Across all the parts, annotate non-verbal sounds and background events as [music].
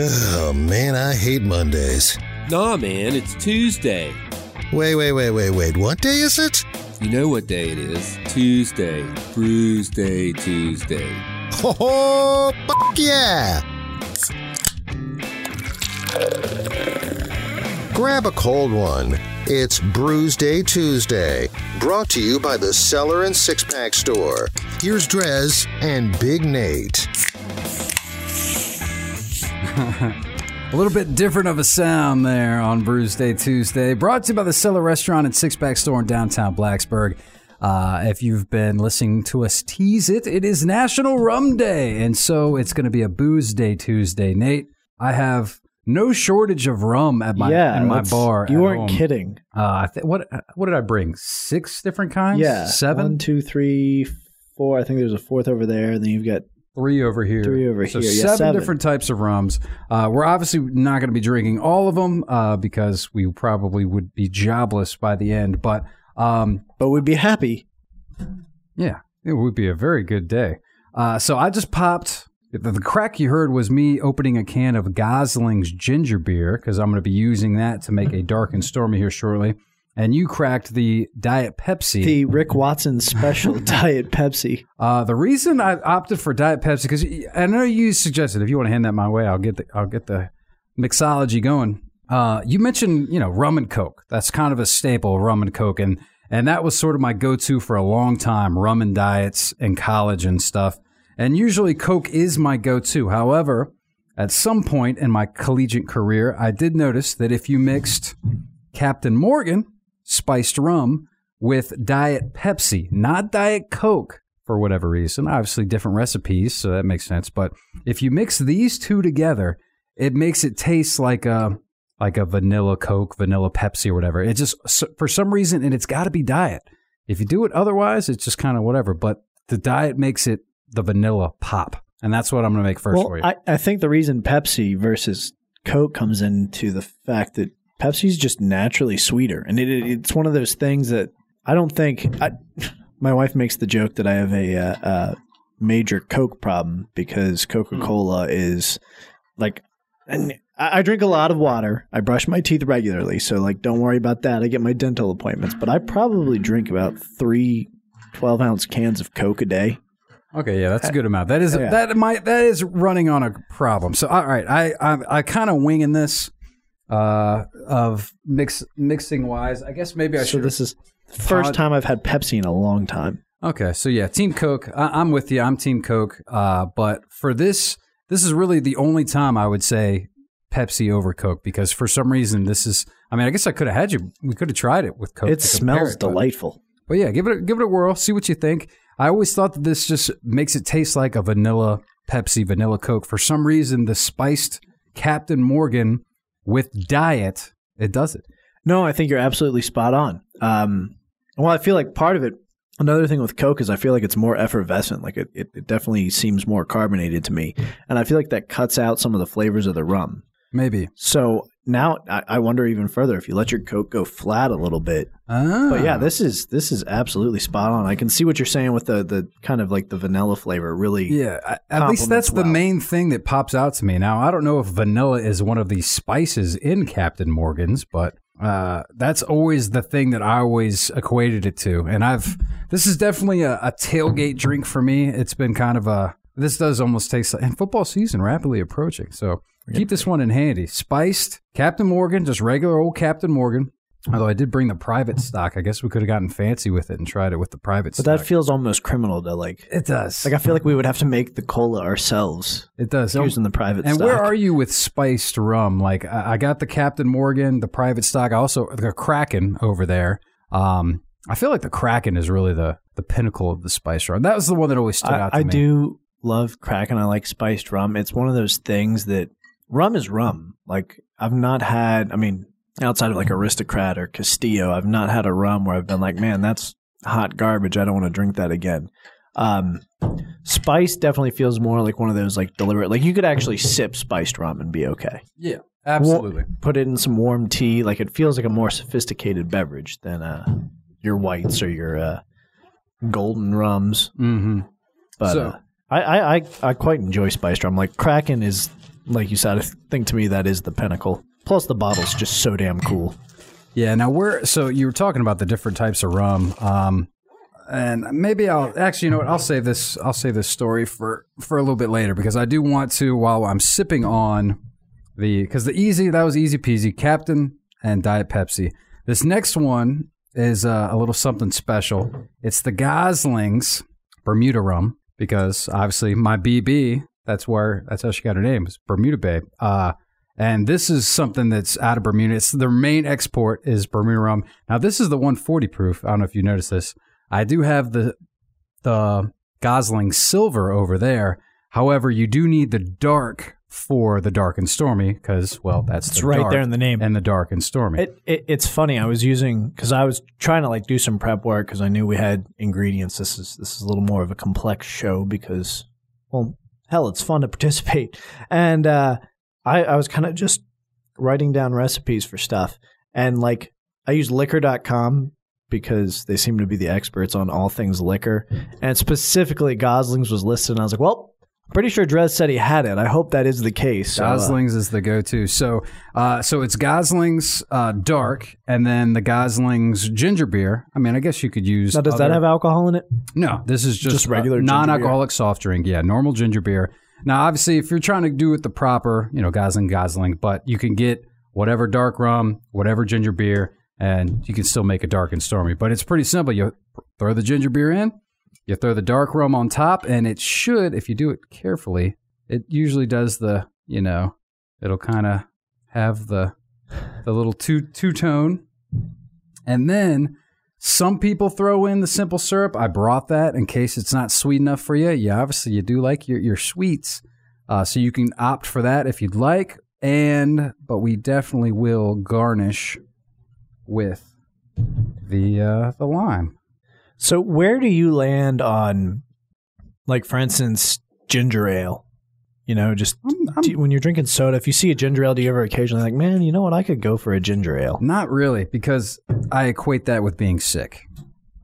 Oh man, I hate Mondays. Nah, man, it's Tuesday. Wait, wait, wait, wait, wait. What day is it? You know what day it is? Tuesday. Bruise Day Tuesday. Ho ho! Fuck yeah! Grab a cold one. It's Brews Day Tuesday, brought to you by the Cellar and Six Pack Store. Here's Drez and Big Nate. A little bit different of a sound there on Brews Day Tuesday. Brought to you by the Cellar Restaurant and Six Pack Store in downtown Blacksburg. Uh, if you've been listening to us tease it, it is National Rum Day, and so it's going to be a Booze Day Tuesday. Nate, I have no shortage of rum at my yeah, in my bar. You weren't home. kidding. Uh, I th- what what did I bring? Six different kinds. Yeah, seven, One, two, three, four. I think there's a fourth over there. And then you've got three over here. Three over so here. Yeah, seven, seven. different types of rums. Uh, we're obviously not going to be drinking all of them uh, because we probably would be jobless by the end. But um, but we'd be happy. yeah, it would be a very good day. Uh, so I just popped. The, the crack you heard was me opening a can of Gosling's ginger beer because I'm going to be using that to make a dark and stormy here shortly. And you cracked the Diet Pepsi. The Rick Watson special [laughs] Diet Pepsi. Uh, the reason I opted for Diet Pepsi because I know you suggested if you want to hand that my way, I'll get the I'll get the mixology going. Uh, you mentioned you know rum and coke. That's kind of a staple, rum and coke, and and that was sort of my go-to for a long time. Rum and diets in college and stuff, and usually coke is my go-to. However, at some point in my collegiate career, I did notice that if you mixed Captain Morgan spiced rum with Diet Pepsi, not Diet Coke for whatever reason. Obviously, different recipes, so that makes sense. But if you mix these two together, it makes it taste like a like a vanilla Coke, vanilla Pepsi, or whatever. It just for some reason, and it's got to be Diet. If you do it otherwise, it's just kind of whatever. But the Diet makes it the vanilla pop, and that's what I'm going to make first well, for you. I, I think the reason Pepsi versus Coke comes into the fact that Pepsi's just naturally sweeter, and it, it, it's one of those things that I don't think. I, [laughs] my wife makes the joke that I have a, uh, uh major Coke problem because Coca Cola is like, and I, I drink a lot of water. I brush my teeth regularly, so like, don't worry about that. I get my dental appointments, but I probably drink about three 12 ounce cans of Coke a day. Okay, yeah, that's a good amount. That is Yeah. that might that is running on a problem. So all right, I I, I kind of winging this uh of mix mixing wise. I guess maybe I so should. this is the first time I've had Pepsi in a long time. Okay, so yeah, Team Coke. I, I'm with you. I'm Team Coke. Uh, but for this, this is really the only time I would say Pepsi over Coke because for some reason this is. I mean, I guess I could have had you. We could have tried it with Coke. it smells it, but- delightful. But yeah, give it a, give it a whirl. See what you think. I always thought that this just makes it taste like a vanilla Pepsi, vanilla Coke. For some reason, the spiced Captain Morgan with diet, it does it. No, I think you're absolutely spot on. Um, well, I feel like part of it. Another thing with Coke is I feel like it's more effervescent. Like it, it, it definitely seems more carbonated to me, and I feel like that cuts out some of the flavors of the rum. Maybe. So now I, I wonder even further if you let your coat go flat a little bit. Ah. But yeah, this is this is absolutely spot on. I can see what you're saying with the the kind of like the vanilla flavor. Really, Yeah, at least that's complements the main thing that pops out to me. Now, I don't know if vanilla is one of the spices in Captain Morgan's, but uh, that's always the thing that I always equated it to. And I've this is definitely a, a tailgate drink for me. It's been kind of a this does almost taste like and football season rapidly approaching. So keep this one in handy. Spiced Captain Morgan, just regular old Captain Morgan. Although I did bring the private stock, I guess we could have gotten fancy with it and tried it with the private stock. but stock. that feels almost criminal to like. it does. Like I feel like we would have to make the cola ourselves it does. using the private. And stock. where are you with spiced rum? Like I I got the Captain Morgan, the private stock, I also the Kraken over there. Um, I feel like the Kraken is really the the pinnacle of the spiced rum. That was the one that always stood I, out to I me. do love Kraken I like spiced rum. It's one of those things that rum is rum. Like I've not had. I mean, outside of like Aristocrat or Castillo, I've not had a rum where I've been like, man, that's hot garbage. I don't want to drink that again. Um, spice definitely feels more like one of those like deliberate. Like you could actually sip spiced rum and be okay. Yeah, absolutely. Put it in some warm tea. Like it feels like a more sophisticated beverage than uh, your whites or your uh, golden rums. Mm-hmm. But So- uh, I, I, I, I quite enjoy spiced rum. Like Kraken is like you said, I think to me that is the pinnacle. Plus, the bottle's just so damn cool. Yeah. Now we're so you were talking about the different types of rum, um, and maybe I'll actually, you know what? I'll save this. I'll save this story for for a little bit later because I do want to while I'm sipping on the because the easy that was easy peasy Captain and Diet Pepsi. This next one is uh, a little something special. It's the Goslings Bermuda rum because obviously my BB. That's where that's how she got her name. Is Bermuda Babe. Uh, and this is something that's out of Bermuda. It's their main export is Bermuda rum. Now this is the 140 proof. I don't know if you noticed this. I do have the the Gosling Silver over there. However, you do need the dark for the dark and stormy because well, that's It's the right dark there in the name. and the dark and stormy. It, it it's funny. I was using because I was trying to like do some prep work because I knew we had ingredients. This is this is a little more of a complex show because well, hell, it's fun to [laughs] participate. And uh, I I was kind of just writing down recipes for stuff and like I use liquor.com because they seem to be the experts on all things liquor and specifically Goslings was listed and I was like, well, pretty sure Drez said he had it. I hope that is the case. So, uh, Goslings is the go-to. So, uh, so it's Goslings uh, dark, and then the Goslings ginger beer. I mean, I guess you could use. now does that have alcohol in it? No, this is just, Just regular ginger non-alcoholic soft drink. Yeah, normal ginger beer. Now, obviously, if you're trying to do it the proper, you know, Gosling, Gosling, but you can get whatever dark rum, whatever ginger beer, and you can still make a dark and stormy. But it's pretty simple. You throw the ginger beer in, you throw the dark rum on top, and it should, if you do it carefully, it usually does the, you know, it'll kind of have the the little two two tone, and then some people throw in the simple syrup. I brought that in case it's not sweet enough for you. Yeah, obviously you do like your your sweets, uh, so you can opt for that if you'd like. And but we definitely will garnish with the uh, the lime. So where do you land on, like for instance, ginger ale? You know, just I'm- I'm- you- when you're drinking soda, if you see a ginger ale, do you ever occasionally like, man, you know what? I could go for a ginger ale. Not really, because I equate that with being sick.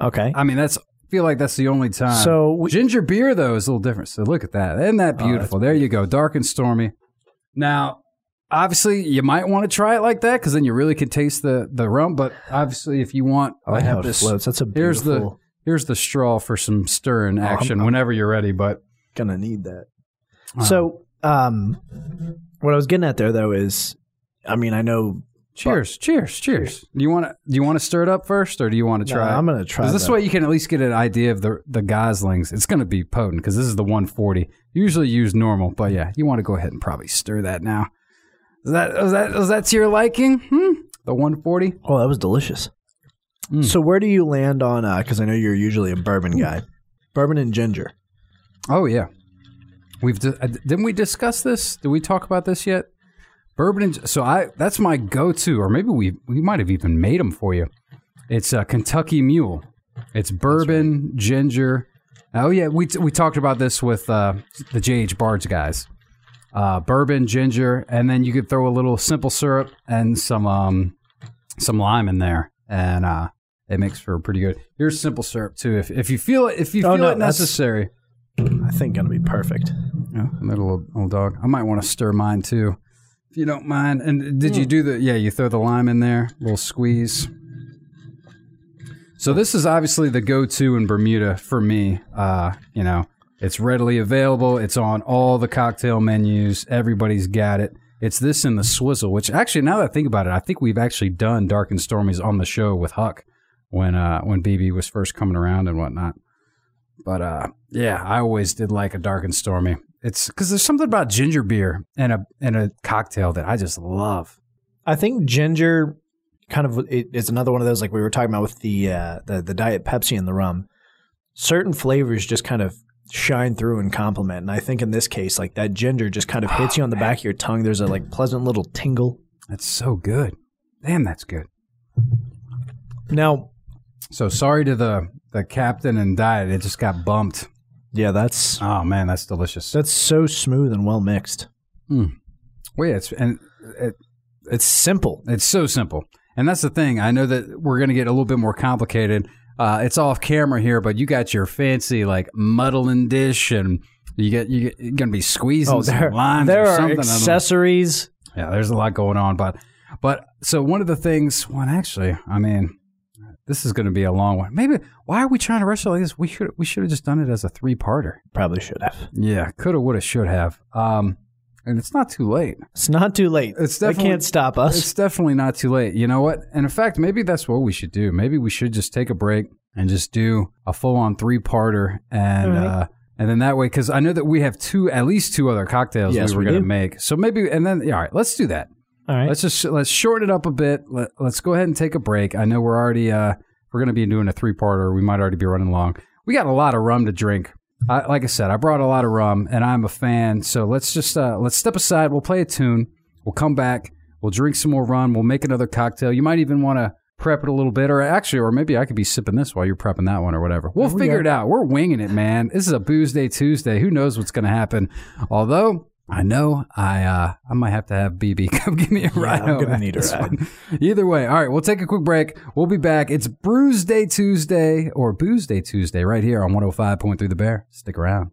Okay. I mean, that's feel like that's the only time. So we- ginger beer though is a little different. So look at that. Isn't that Oh, beautiful? there you go, dark and stormy. Now, obviously, you might want to try it like that because then you really could taste the the rum. But obviously, if you want, I oh, have this. floats. That's a Here's the beautiful. Here's the straw for some stirring I'm- action I'm- whenever you're ready. But gonna need that. uh, So, um, what I was getting at there though is, I mean, I know. cheers, cheers, cheers. Do you want to do you want to stir it up first, or do you want to try? it? I'm gonna try. this that. way you can at least get an idea of the the Goslings. It's going to be potent because this is the 140. Usually use normal, but yeah, you want to go ahead and probably stir that now. Is that is that is that to your liking? Hmm? The 140. Oh, that was delicious. Mm. So where do you land on? Because I know you're usually a bourbon guy. Bourbon and ginger. Oh yeah, we've di- uh, didn't we discuss this? Did we talk about this yet? Bourbon. And, so I that's my go-to, or maybe we we might have even made them for you. It's a Kentucky Mule. It's bourbon, ginger. Oh yeah, we we talked about this with uh, the JH Bards guys. Uh, bourbon, ginger, and then you could throw a little simple syrup and some um some lime in there, and uh, it makes for a pretty good. Here's simple syrup too, if if you feel it, if you Oh, feel no, it that's- necessary. I think gonna be perfect. Yeah, a little old dog. I might want to stir mine too, if you don't mind. And did you do the? Yeah, you throw the lime in there, little squeeze. So this is obviously the go-to in Bermuda for me. Uh, you know, it's readily available. It's on all the cocktail menus. Everybody's got it. It's this in the swizzle, which actually, now that I think about it, I think we've actually done Dark and Stormies on the show with Huck when uh, when BB was first coming around and whatnot. But uh, yeah, I always did like a dark and stormy. It's because there's something about ginger beer and a and a cocktail that I just love. I think ginger kind of it, it's another one of those like we were talking about with the uh, the the diet Pepsi and the rum. Certain flavors just kind of shine through and complement, and I think in this case, like that ginger just kind of hits you on the back of your tongue. There's a like pleasant little tingle. That's so good. Damn, that's good. Now, So sorry to the the captain and diet. It just got bumped. yeah, that's Oh man, that's delicious. that's so smooth and well mixed. Well, yeah, it's and it, It's simple. It's so simple. And that's the thing. I know that we're going to get a little bit more complicated. Uh, it's off camera here, but you got your fancy like muddling dish and You get you get, you're gonna be squeezing Oh, some there, limes there or are something. I don't know. accessories. Yeah, there's a lot going on, but but so one of the things, well, actually, I mean, this is going to be a long one. Maybe why are we trying to rush it like this? We should we should have just done it as a three parter. Probably should have. Yeah, coulda, woulda, should have. Um, and it's not too late. It's not too late. It's definitely- can't stop us. It's definitely not too late. You know what? And in fact, maybe that's what we should do. Maybe we should just take a break and just do a full on three parter and. Right. uh and then that way, because I know that we have two, at least two other cocktails Yes, we were we going to make. So maybe, and then, yeah, all right, let's do that. All right. Let's just let's shorten it up a bit. Let, let's go ahead and take a break. I know we're already uh we're going to be doing a three parter. We might already be running long. We got a lot of rum to drink. I, like I said, I brought a lot of rum, and I'm a fan. So let's just uh let's step aside. We'll play a tune. We'll come back. We'll drink some more rum. We'll make another cocktail. You might even want to prep it a little bit, or actually, or maybe I could be sipping this while you're prepping that one, or whatever. We'll we figure go. it out. We're winging it, man. This is a booze day Tuesday. Who knows what's going to happen? Although I know I uh, I might have to have BB [laughs] come give me a ride. I'm gonna need a ride. one. Either way, all right. We'll take a quick break. We'll be back. It's Brews Day Tuesday or Booze Day Tuesday right here on 105.3 The Bear. Stick around.